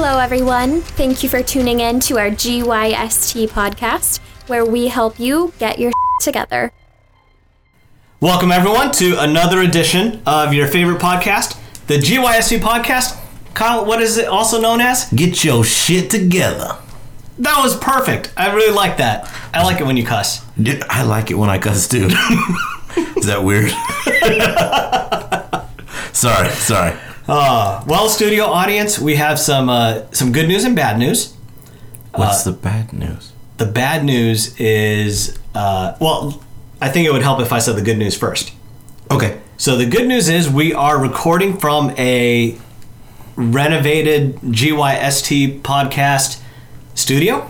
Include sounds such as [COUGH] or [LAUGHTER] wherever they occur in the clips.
Hello, everyone. Thank you for tuning in to our GYST podcast, where we help you get your together. Welcome, everyone, to another edition of your favorite podcast, the GYST podcast. Kyle, what is it also known as? Get your shit together. That was perfect. I really like that. I like it when you cuss. Dude, I like it when I cuss too. [LAUGHS] is that weird? [LAUGHS] sorry, sorry. Uh, well, studio audience, we have some uh, some good news and bad news. What's the bad news? The bad news is, uh, well, I think it would help if I said the good news first. Okay. So the good news is we are recording from a renovated GYST podcast studio.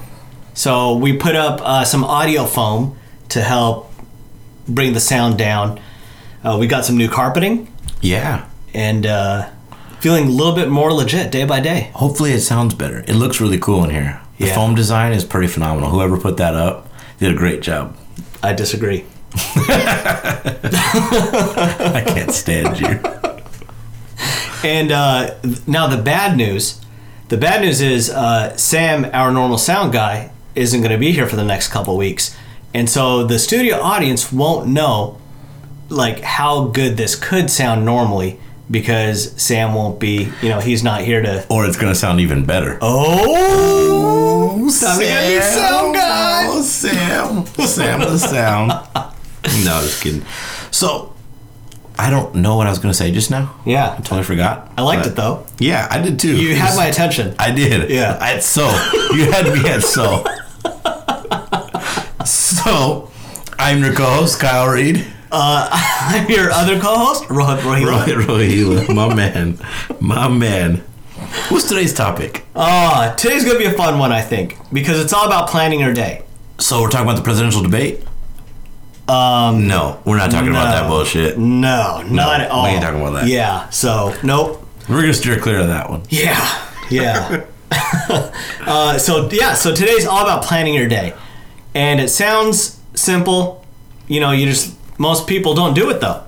So we put up uh, some audio foam to help bring the sound down. Uh, we got some new carpeting Yeah. and uh, feeling a little bit more legit day by day. Hopefully it sounds better. It looks really cool in here. The Yeah. foam design is pretty phenomenal. Whoever put that up did a great job. I disagree. [LAUGHS] I can't stand you. And uh, now the bad news. The bad news is uh, Sam, our normal sound guy, isn't going to be here for the next couple weeks, and so the studio audience won't know like how good this could sound normally because Sam won't be. You know, he's not here to. Or it's gonna sound even better. Oh, time to get a new sound guy. Oh, Sam. Sam the sound. [LAUGHS] No, just kidding. So, I don't know what I was gonna say just now. Yeah, I totally forgot. I liked it though. Yeah, I did too. You had my attention. I did. Yeah. I, so you had me at so. [LAUGHS] So, I'm your co-host Kyle Reed. [LAUGHS] I'm your other co-host, Rohit Rohila. Roy Rohila, my [LAUGHS] man, my man. What's today's topic? Ah, today's gonna be a fun one, I think, because it's all about planning your day. So we're talking about the presidential debate. Um, No, we're not talking about that bullshit. No, not at all. we ain't talking about that. Yeah. So nope. We're gonna steer clear of that one. Yeah. Yeah. [LAUGHS] uh, so yeah. So today's all about planning your day, and it sounds simple. You know, you just most people don't do it though.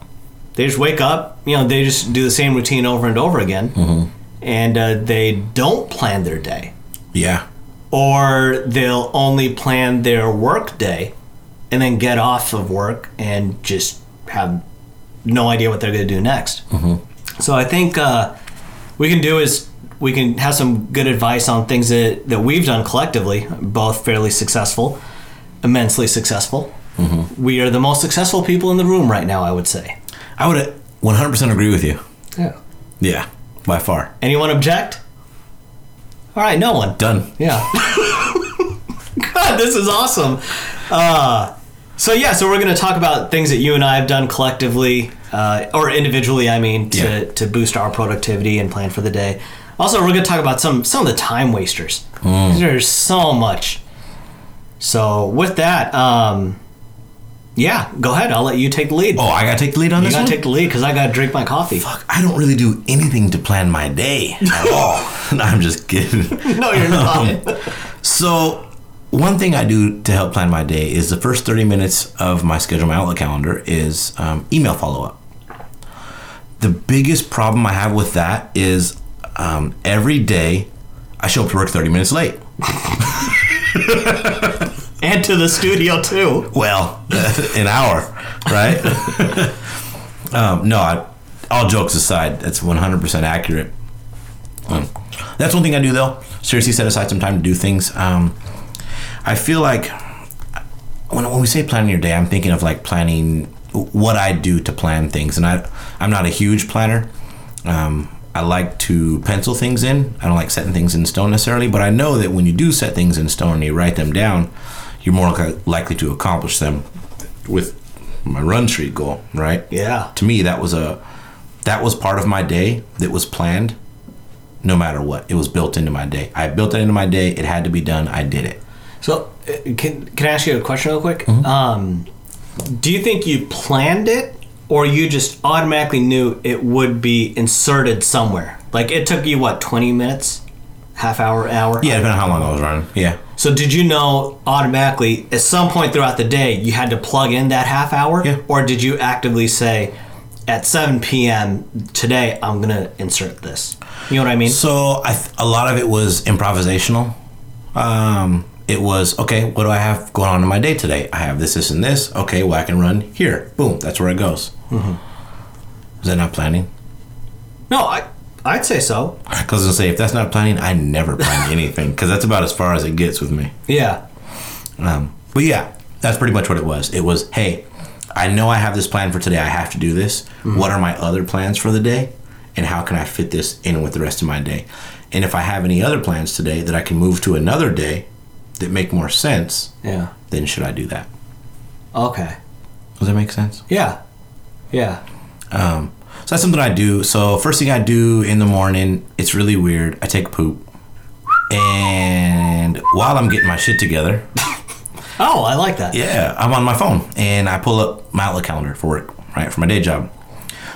They just wake up. You know, they just do the same routine over and over again, Mm-hmm. and uh, they don't plan their day, Yeah. or they'll only plan their work day, and then get off of work and just have no idea what they're going to do next. So I think uh, we can do is we can have some good advice on things that, that we've done collectively, both fairly successful, immensely successful. We are the most successful people in the room right now, I would say. I would 100% agree with you. Yeah. Yeah, by far. Anyone object? All right, no one. Done. Yeah. [LAUGHS] God, this is awesome. Uh, so yeah, so we're going to talk about things that you and I have done collectively, uh, or individually. I mean, to, Yeah. to boost our productivity and plan for the day. Also, we're going to talk about some some of the time wasters. There's so much. So with that, um, yeah, go ahead. I'll let you take the lead. Oh, I gotta take the lead on you this You gotta one. take the lead because I gotta drink my coffee. Fuck, I don't really do anything to plan my day at [LAUGHS] all. [LAUGHS] no, I'm just kidding. No, you're not. So, one thing I do to help plan my day is the first 30 minutes of my schedule, my Outlook calendar, is um, email follow up. The biggest problem I have with that is um, every day I show up to work 30 minutes late. [LAUGHS] [LAUGHS] and to the studio too. Well, [LAUGHS] an hour, right? [LAUGHS] um, no, I, all jokes aside, that's 100% accurate. Um, that's one thing I do, though. Seriously, set aside some time to do things. Um, I feel like when, when we say planning your day, I'm thinking of like planning what I do to plan things. And I, I'm not a huge planner. Um, I like to pencil things in. I don't like setting things in stone necessarily, but I know that when you do set things in stone and you write them down, you're more likely to accomplish them with my run streak goal, right? Yeah. To me, that was a that was part of my day that was planned. No matter what, it was built into my day. I built it into my day. It had to be done. I did it. So, uh, can can I ask you a question real quick? Um, do you think you planned it, or you just automatically knew it would be inserted somewhere? Like it took you what twenty minutes, half hour, hour? Yeah, depending on how long I was running. Yeah. So did you know automatically at some point throughout the day you had to plug in that half hour, Yeah. or did you actively say, at 7 p.m. today, I'm gonna insert this. You know what I mean? So I th- a lot of it was improvisational. Um, it was okay. What do I have going on in my day today? I have this, this, and this. Okay, well I can run here. Boom. That's where it goes. Mm-hmm. Is that not planning? No, I I'd say so. Because I was gonna say if that's not planning, I never plan [LAUGHS] anything because that's about as far as it gets with me. Yeah. Um, but yeah, that's pretty much what it was. It was, hey, I know I have this plan for today. I have to do this. What are my other plans for the day? And how can I fit this in with the rest of my day? And if I have any other plans today that I can move to another day that make more sense, Yeah. then should I do that? Okay. Does that make sense? Yeah. Yeah. Um, so that's something I do. So first thing I do in the morning, it's really weird. I take a poop, and while I'm getting my shit together, [LAUGHS] Oh, I like that. Yeah, I'm on my phone and I pull up my Outlook calendar for work, right, for my day job.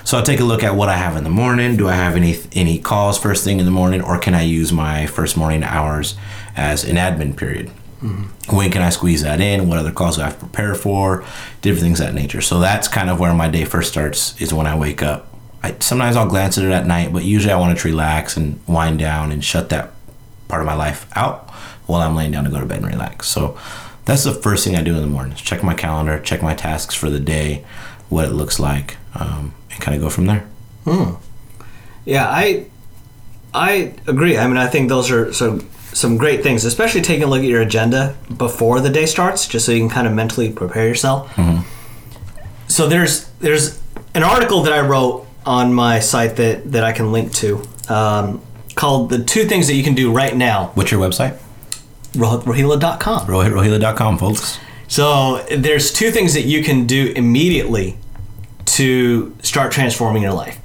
So I take a look at what I have in the morning. Do I have any any calls first thing in the morning, or can I use my first morning hours as an admin period? Mm-hmm. When can I squeeze that in? What other calls do I have to prepare for? Different things of that nature. So that's kind of where my day first starts. Is when I wake up. I, sometimes I'll glance at it at night, but usually I want to relax and wind down and shut that part of my life out while I'm laying down to go to bed and relax. So that's the first thing I do in the morning. Check my calendar, check my tasks for the day, what it looks like, um, and kind of go from there. Hmm. Yeah, I I agree. I mean, I think those are some some great things, especially taking a look at your agenda before the day starts, just so you can kind of mentally prepare yourself. So there's there's an article that I wrote on my site that that I can link to um, called "The Two Things That You Can Do Right Now." What's your website? Rohila.com. RohitRohila.com, folks. So there's two things that you can do immediately to start transforming your life.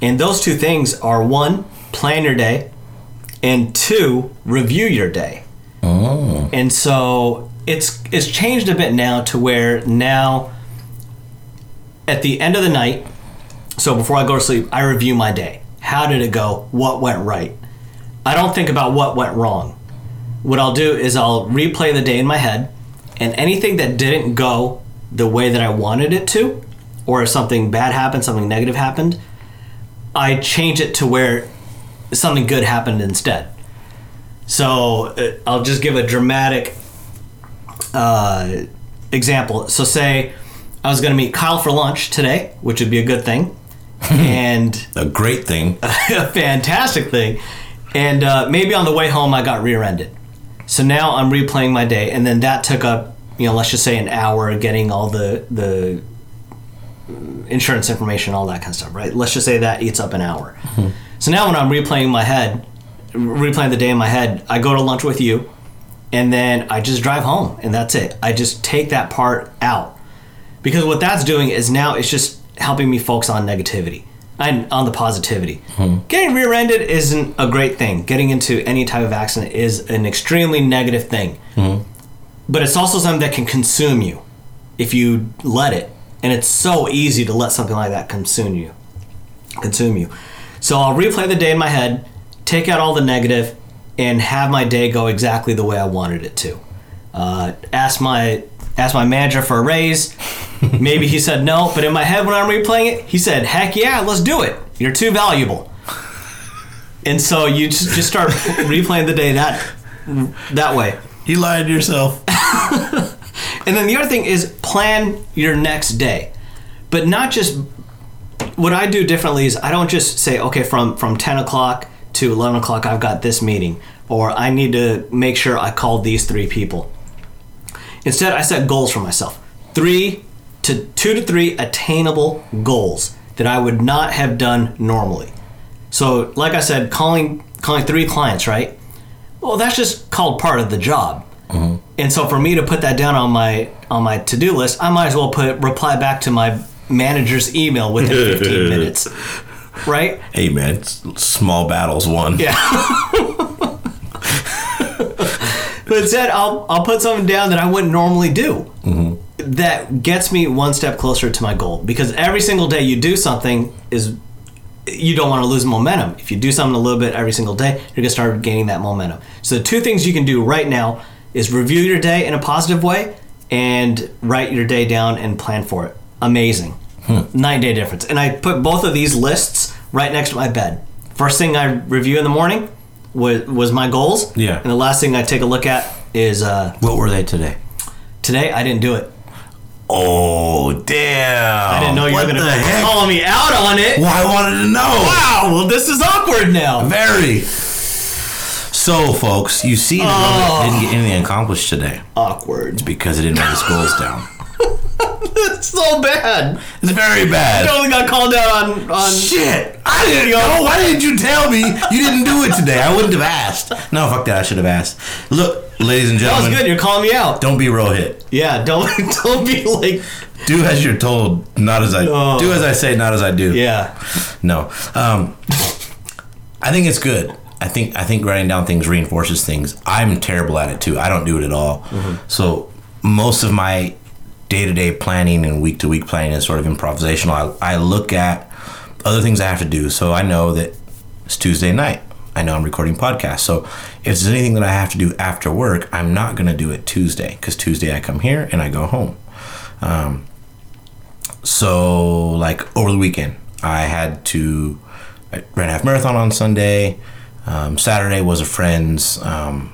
And those two things are one, plan your day, and two, review your day. Oh. And so it's it's changed a bit now to where now at the end of the night, so before I go to sleep, I review my day. How did it go? What went right? I don't think about what went wrong. What I'll do is I'll replay the day in my head, and anything that didn't go the way that I wanted it to, or if something bad happened, something negative happened, I change it to where something good happened instead. So uh, I'll just give a dramatic uh, example. So say I was going to meet Kyle for lunch today, which would be a good thing, [LAUGHS] and A great thing. [LAUGHS] a fantastic thing. And uh, maybe on the way home I got rear-ended. So now I'm replaying my day, and then that took up, you know, let's just say an hour getting all the the insurance information, all that kind of stuff, right? Let's just say that eats up an hour. So now when I'm replaying my head, replaying the day in my head, I go to lunch with you, and then I just drive home, and that's it. I just take that part out because what that's doing is now it's just helping me focus on negativity and on the positivity. Getting rear-ended isn't a great thing. Getting into any type of accident is an extremely negative thing. But it's also something that can consume you if you let it. And it's so easy to let something like that consume you. Consume you. So I'll replay the day in my head, take out all the negative, and have my day go exactly the way I wanted it to. Uh, ask my ask my manager for a raise. [LAUGHS] Maybe he said no, but in my head when I'm replaying it, he said, "Heck yeah, let's do it. You're too valuable." And so you just, just start [LAUGHS] replaying the day that that way. You lied to yourself. [LAUGHS] And then the other thing is plan your next day, but not just. What I do differently is I don't just say, okay, from from ten o'clock to eleven o'clock, I've got this meeting, or I need to make sure I call these three people. Instead, I set goals for myself, three to two to three attainable goals that I would not have done normally. So, like I said, calling calling three clients, right? Well, that's just called part of the job. Mm-hmm. And so for me to put that down on my on my to do list, I might as well put reply back to my manager's email within 15 [LAUGHS] minutes, right? Hey, man, small battles won. Yeah. [LAUGHS] but instead, I'll I'll put something down that I wouldn't normally do. Mm-hmm. That gets me one step closer to my goal because every single day you do something is you don't want to lose momentum. If you do something a little bit every single day, you're gonna start gaining that momentum. So the two things you can do right now is review your day in a positive way and write your day down and plan for it. Amazing. Night and day difference. And I put both of these lists right next to my bed. First thing I review in the morning was, was my goals. Yeah. And the last thing I take a look at is uh, What were they today? today I didn't do it. Oh damn! I didn't know you what were gonna call me out on it. Well, I wanted to know. Wow, well, this is awkward now. Very. So, folks, you see that Oh. Didn't get anything accomplished today Awkward. because he didn't write his goals down. [LAUGHS] It's so bad. It's very bad. I bad. only got called out on, on Shit! I didn't know. Why didn't you tell me you didn't do it today? I wouldn't have asked. No, fuck that. I should have asked. Look, ladies and gentlemen. That was good. You're calling me out. don't be Rohit. Yeah, don't [LAUGHS] don't be like Do as you're told, not as I Oh. do as I say, not as I do. yeah. No. Um, I think it's good. I think I think writing down things reinforces things. I'm terrible at it too. I don't do it at all. So most of my day to day planning and week to week planning is sort of improvisational. I, I look at other things I have to do. So I know that it's Tuesday night. I know I'm recording podcasts. So if there's anything that I have to do after work, I'm not going to do it Tuesday because Tuesday I come here and I go home. Um, so like over the weekend, I had to I ran a half marathon on Sunday. Um, Saturday was a friend's. Um,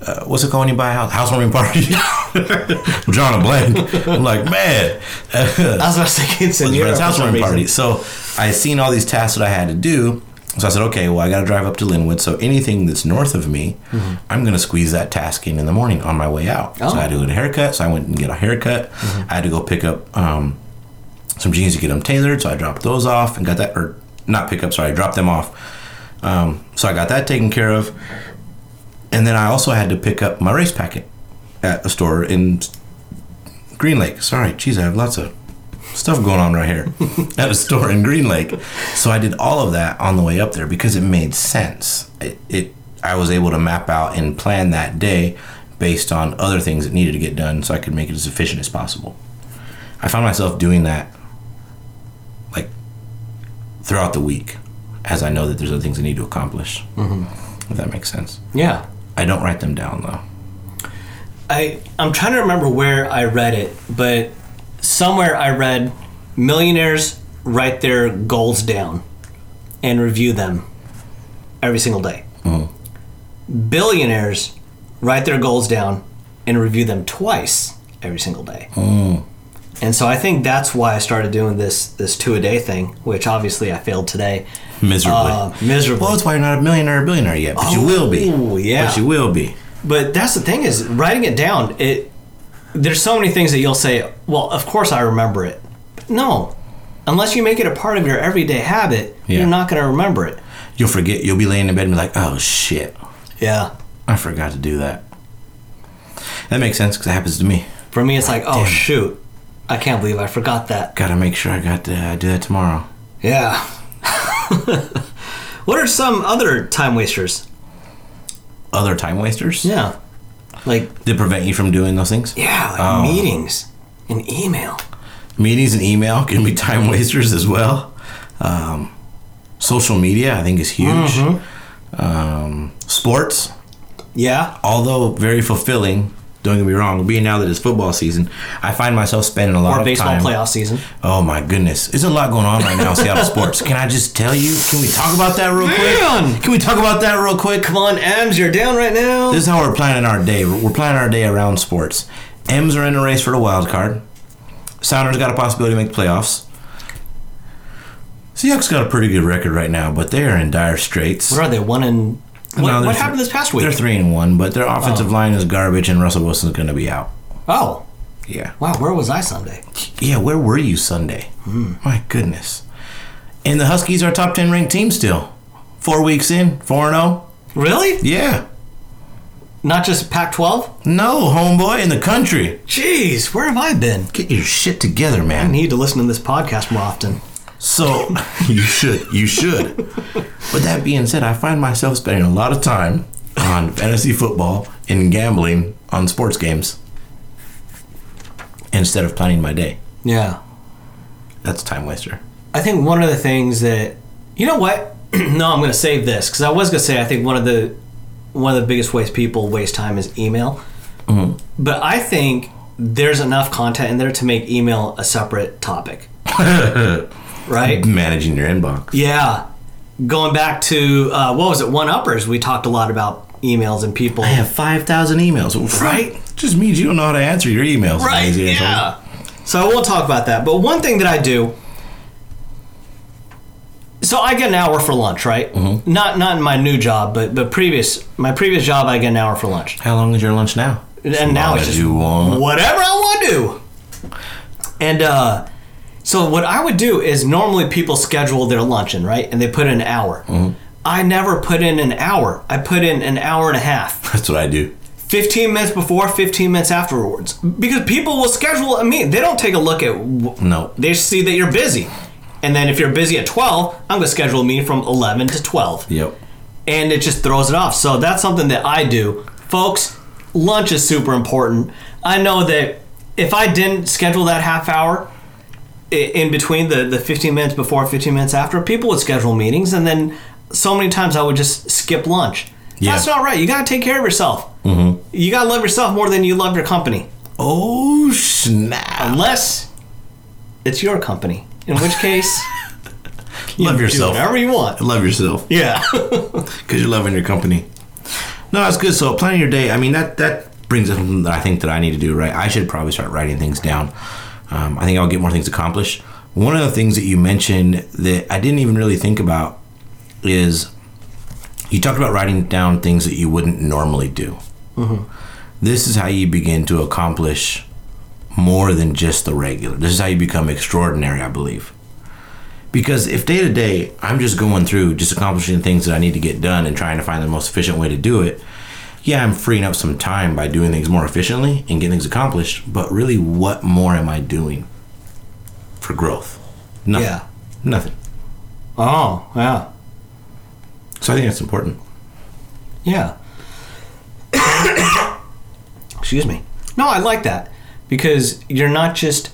uh, what's it called when you buy a house? Housewarming party. [LAUGHS] I'm drawing a blank. I'm like, man. I was about to say quinceanera [LAUGHS] a friend's for some housewarming party. So I seen all these tasks that I had to do. So I said, okay, well, I got to drive up to Lynnwood. So anything that's north of me, I'm going to squeeze that task in in the morning on my way out. So Oh. I had to get a haircut. So I went and get a haircut. I had to go pick up um, some jeans to get them tailored. So I dropped those off and got that, or not pick up, sorry, I dropped them off. Um, so I got that taken care of. And then I also had to pick up my race packet at a store in Green Lake. Sorry, geez, I have lots of stuff going on right here [LAUGHS] at a store in Green Lake. So I did all of that on the way up there because it made sense. It, it I was able to map out and plan that day based on other things that needed to get done so I could make it as efficient as possible. I found myself doing that like throughout the week as I know that there's other things I need to accomplish. Mm-hmm. If that makes sense. Yeah. I don't write them down though. I I'm trying to remember where I read it, but somewhere I read millionaires write their goals down and review them every single day. Billionaires write their goals down and review them twice every single day. And so I think that's why I started doing this this two a day thing, which obviously I failed today. Miserably. Uh, miserably. well, that's why you're not a millionaire or billionaire yet, but you will be. Oh, yeah. But you will be. But that's the thing is writing it down. It there's so many things that you'll say. Well, of course I remember it. No, unless you make it a part of your everyday habit, Yeah. you're not going to remember it. You'll forget. You'll be laying in bed and be like, "Oh shit, Yeah. I forgot to do that." That makes sense because it happens to me. For me, it's like, oh Damn. shoot, I can't believe I forgot that. Got to make sure I got to uh, do that tomorrow. Yeah. [LAUGHS] what are some other time wasters? Other time wasters Yeah. Like that prevent you from doing those things. yeah, like Oh. meetings and email. Meetings and email can be [LAUGHS] time wasters as well. Um, social media, I think, is huge. Mm-hmm. Um, sports, Yeah. although very fulfilling. Don't get me wrong. Being now that it's football season, I find myself spending a lot of time. Or of baseball time. playoff season. Oh my goodness, there's a lot going on right now in Seattle sports. Can I just tell you? Can we talk about that real Man! quick? Can we talk about that real quick? Come on, M's, you're down right now. This is how we're planning our day. We're planning our day around sports. M's are in a race for the wild card. Sounders got a possibility to make the playoffs. Seahawks got a pretty good record right now, but they are in dire straits. What are they? One and what, No, what happened this past week? They're three and one, but their offensive oh. line is garbage, and Russell Wilson's going to be out. Oh, Yeah. wow. Where was I Sunday? Yeah, where were you Sunday? Hmm. My goodness. And the Huskies are a top 10 ranked team still. Four weeks in, 4 and 0. Really? Yeah. Not just Pac-12? No, homeboy, in the country. Jeez, where have I been? Get your shit together, man. I man. need to listen to this podcast more often. So, [LAUGHS] you should. You should. But that being said, I find myself spending a lot of time on fantasy football and gambling on sports games instead of planning my day. Yeah. That's a time waster. I think one of the things that you know what? [CLEARS THROAT] no, I'm going to save this because I was going to say I think one of the one of the biggest ways people waste time is email. Mm-hmm. But I think there's enough content in there to make email a separate topic. [LAUGHS] right? [LAUGHS] Managing your inbox. Yeah. Going back to uh, what was it? One uppers. We talked a lot about emails and people. I have 5,000 emails. Right. Just means you don't know how to answer your emails. Right. Yeah. So won't talk about that. But one thing that I do. So I get an hour for lunch, right? Mm-hmm. Not not in my new job, but but previous my previous job, I get an hour for lunch. How long is your lunch now? and now it's just you want. whatever I want to do. And uh, so what I would do is normally people schedule their luncheon right, and they put in an hour. Mm-hmm. I never put in an hour. I put in an hour and a half. [LAUGHS] That's what I do. 15 minutes before, 15 minutes afterwards. Because people will schedule a meeting. They don't take a look at. w- No. They see that you're busy. And then if you're busy at 12, I'm going to schedule a meeting from 11 to 12 Yep. and it just throws it off. So that's something that I do. Folks, lunch is super important. I know that if I didn't schedule that half hour in between the, the 15 minutes before, 15 minutes after, people would schedule meetings, and then so many times I would just skip lunch. Yeah. That's not right. You got to take care of yourself. Mm-hmm. You got to love yourself more than you love your company. Oh, snap. Unless it's your company, in which case, [LAUGHS] you Love do yourself. whatever you want. Love yourself. Yeah. [LAUGHS] [LAUGHS] because you're loving your company. No, that's good. So planning your day. I mean, that that brings up something that I think that I need to do. Right, I should probably start writing things down. Um, I think I'll get more things accomplished. One of the things that you mentioned that I didn't even really think about is you talked about writing down things that you wouldn't normally do. This is how you begin to accomplish more than just the regular. This is how you become extraordinary, I believe. Because if day to day I'm just going through just accomplishing things that I need to get done and trying to find the most efficient way to do it, yeah, I'm freeing up some time by doing things more efficiently and getting things accomplished. But really, what more am I doing for growth? Nothing. Yeah. Nothing. oh, yeah. So I think that's important. Yeah. [COUGHS] Excuse me. No, I like that because you're not just.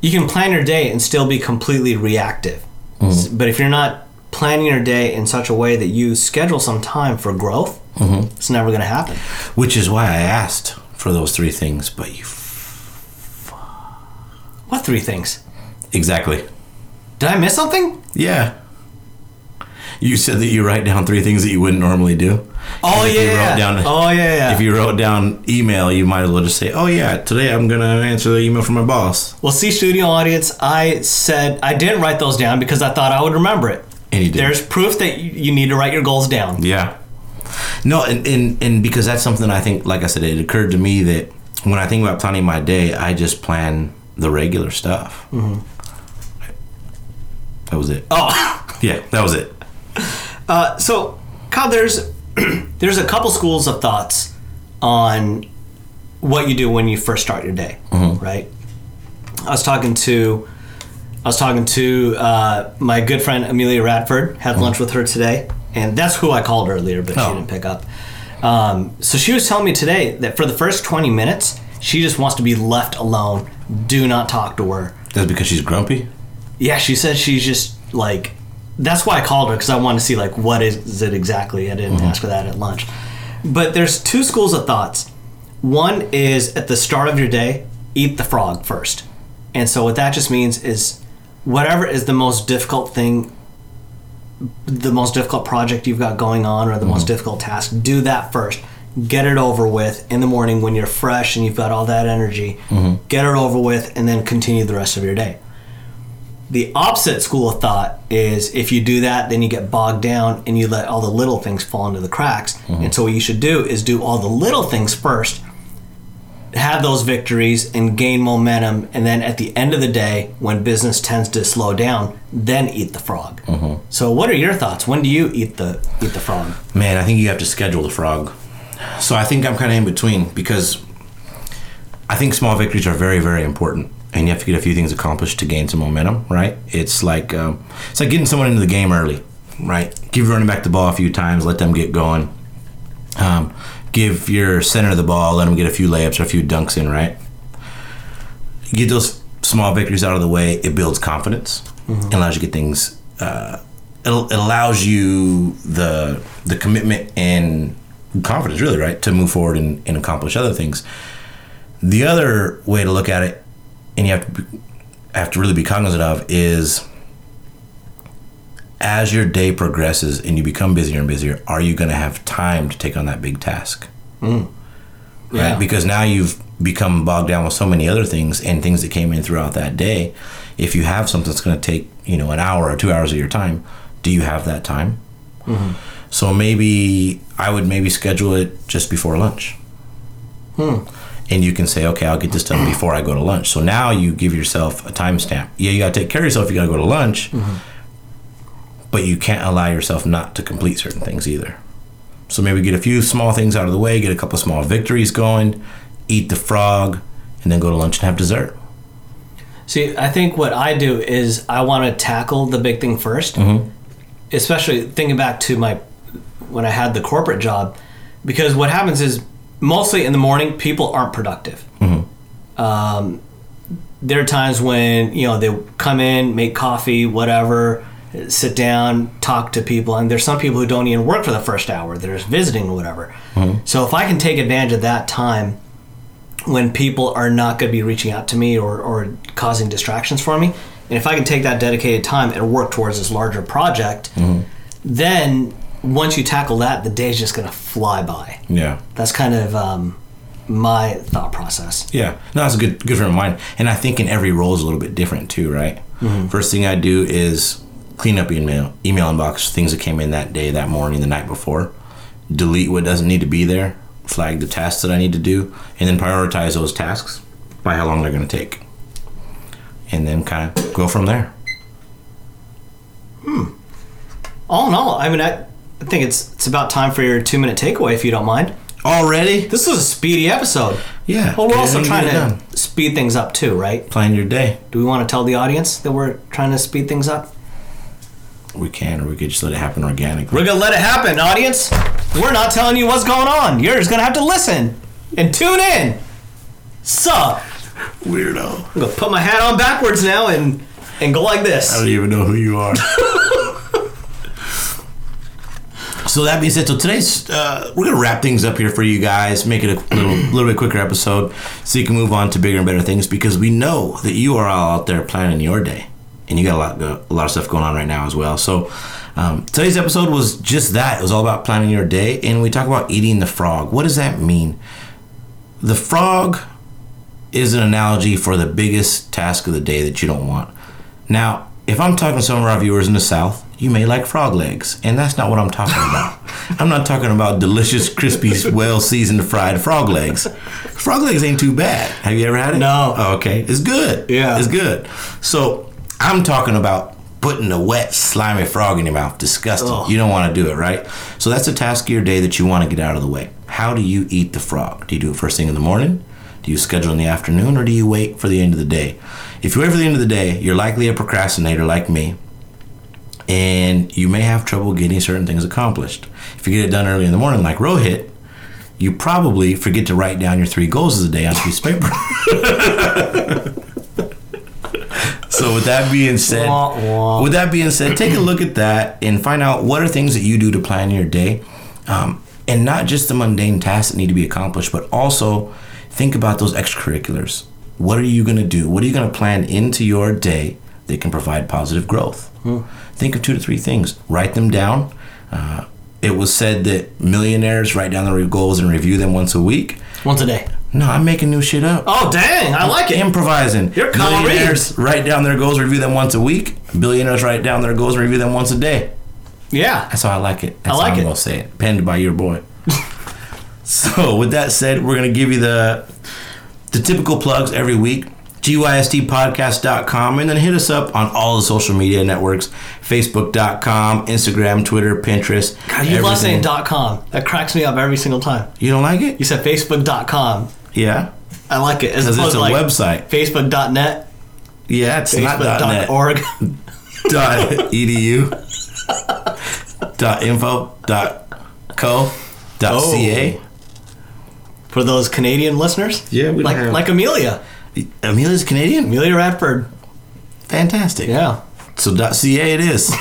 You can plan your day and still be completely reactive. S- But if you're not planning your day in such a way that you schedule some time for growth, Mm-hmm. it's never going to happen. Which is why I asked for those three things. But you What three things? exactly. Did I miss something? Yeah. You said that you write down three things that you wouldn't normally do. Oh, if you yeah. wrote down- oh, yeah, yeah. If you wrote down email, you might as well just say, "Oh yeah, today I'm gonna answer the email from my boss." well, see, studio audience, I said I didn't write those down because I thought I would remember it. And you did. There's proof that you need to write your goals down. Yeah. No, and, and and because that's something I think, like I said, it occurred to me that when I think about planning my day, I just plan the regular stuff. Mm-hmm. That was it. Oh. [LAUGHS] Yeah, that was it. Uh, so, Kyle, there's [CLEARS THROAT] there's a couple schools of thoughts on what you do when you first start your day, right? I was talking to I was talking to uh, my good friend Amelia Radford. Had lunch with her today, and that's who I called earlier, but she Oh. didn't pick up. Um, so she was telling me today that for the first 20 minutes, she just wants to be left alone. Do not talk to her. That's because she's grumpy. Yeah, she said she's just like. That's why I called her because I wanted to see like what is it exactly. I didn't ask her that at lunch. But there's two schools of thoughts. One is at the start of your day, eat the frog first. And so what that just means is whatever is the most difficult thing the most difficult project you've got going on or the most mm-hmm. difficult task, do that first. Get it over with in the morning when you're fresh and you've got all that energy. Mm-hmm. Get it over with and then continue the rest of your day. The opposite school of thought is if you do that, then you get bogged down and you let all the little things fall into the cracks. Mm-hmm. And so, what you should do is do all the little things first, have those victories, and gain momentum. And then at the end of the day, when business tends to slow down, then eat the frog. So, what are your thoughts? When do you eat the eat the frog? Man, I think you have to schedule the frog. So I think I'm kind of in between because I think small victories are very, very important, and you have to get a few things accomplished to gain some momentum. Right? It's like um, it's like getting someone into the game early. Right? Give running back the ball a few times, let them get going. Um, give your center the ball, let them get a few layups or a few dunks in. Right? Get those small victories out of the way. It builds confidence and allows you to get things. Uh, it, it allows you the the commitment and confidence really right to move forward and, and accomplish other things the other way to look at it and you have to be, have to really be cognizant of is as your day progresses and you become busier and busier, are you going to have time to take on that big task? Mm. Right? Yeah. Because now you've become bogged down with so many other things and things that came in throughout that day. If you have something that's going to take, you know, an hour or two hours of your time, do you have that time? Mm-hmm. So maybe I would maybe schedule it just before lunch. Hmm. And you can say, okay, I'll get this done before I go to lunch. So now you give yourself a timestamp. Yeah, you got to take care of yourself. You got to go to lunch, mm-hmm. But you can't allow yourself not to complete certain things either. So maybe get a few small things out of the way, get a couple small victories going, eat the frog, and then go to lunch and have dessert. See, I think what I do is I want to tackle the big thing 1st especially thinking back to my when I had the corporate job, because what happens is mostly in the morning people aren't productive. Um, there are times when you know they come in, make coffee, whatever, sit down, talk to people, and there's some people who don't even work for the first hour. They're just visiting or whatever. Mm-hmm. So if I can take advantage of that time when people are not going to be reaching out to me or, or causing distractions for me. And if I can take that dedicated time and work towards this larger project, mm-hmm. then once you tackle that, the day's just going to fly by. Yeah. That's kind of um, my thought process. Yeah, no, that's a good good frame of mind. And I think in every role is a little bit different too, right? Mm-hmm. First thing I do is clean up email email inbox things that came in that day, that morning, the night before. Delete what doesn't need to be there. Flag the tasks that I need to do, and then prioritize those tasks by how long they're going to take, and then kind of go from there. Hmm. All in all, I mean, I, I think it's it's about time for your two minute takeaway, if you don't mind. Already? This was a speedy episode. Yeah. Well, we're also trying done. to speed things up too, right? plan your day. Do we want to tell the audience that we're trying to speed things up? We can, or we could just let it happen organically. We're gonna let it happen, audience. We're not telling you what's going on. You're just gonna have to listen and tune in. Sup? Weirdo. I'm gonna put my hat on backwards now and and go like this. I don't even know who you are. [LAUGHS] so that being said, so today's uh, we're gonna wrap things up here for you guys, make it a little [CLEARS THROAT] little bit quicker episode, so you can move on to bigger and better things because we know that you are all out there planning your day, and you got a lot a lot of stuff going on right now as well. So. Um, today's episode was just that. It was all about planning your day, and we talk about eating the frog. What does that mean? The frog is an analogy for the biggest task of the day that you don't want. Now, if I'm talking to some of our viewers in the South, you may like frog legs, and that's not what I'm talking about. [LAUGHS] I'm not talking about delicious, crispy, well seasoned fried frog legs. Frog legs ain't too bad. Have you ever had it? No. Oh, okay. It's good. Yeah. It's good. So, I'm talking about putting a wet, slimy frog in your mouth. Disgusting. Ugh. You don't want to do it, right? So, that's a task of your day that you want to get out of the way. How do you eat the frog? Do you do it first thing in the morning? Do you schedule in the afternoon or do you wait for the end of the day? If you wait for the end of the day, you're likely a procrastinator like me, and you may have trouble getting certain things accomplished. If you get it done early in the morning, like Rohit, you probably forget to write down your three goals of the day on a piece of paper. [LAUGHS] so, with that being said, Wah, wah. with that being said, take a look at that and find out what are things that you do to plan your day, um, and not just the mundane tasks that need to be accomplished, but also think about those extracurriculars. What are you going to do? What are you going to plan into your day that can provide positive growth? Think of two to three things. Write them down. Uh, it was said that millionaires write down their goals and review them once a week. Once a day. No, I'm making new shit up. Oh dang! I like it. Improvising. You're Kyle Millionaires write down their goals, review them once a week. Billionaires write down their goals, review them once a day. Yeah. That's how I like it. That's I like how I'm it. gonna say it. Penned by your boy. [LAUGHS] so with that said, we're gonna give you the the typical plugs every week. GYSTpodcast.com and then hit us up on all the social media networks Facebook.com, Instagram, Twitter, Pinterest. God, you love saying com. That cracks me up every single time. You don't like it? You said Facebook.com. Yeah. I like it. As Because opposed it's a to like website. Facebook.net, Yeah, it's not dot net. Facebook.org. dot [LAUGHS] edu dot info dot co dot Oh. ca. For those Canadian listeners. Yeah, we don't like have- like Amelia. Amelia's Canadian. Amelia Radford. Fantastic. Yeah. So dot .ca it is. [LAUGHS]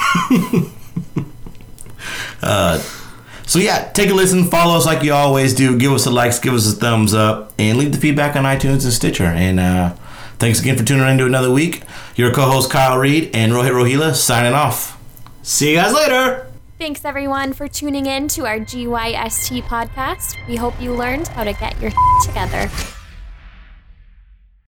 uh, so yeah, take a listen, follow us like you always do. Give us a likes, give us a thumbs up, and leave the feedback on iTunes and Stitcher. And uh, Thanks again for tuning in to another week. Your co-host Kyle Reed and Rohit Rohila signing off. See you guys later. Thanks everyone for tuning in to our GYST podcast. We hope you learned how to get your [LAUGHS] together.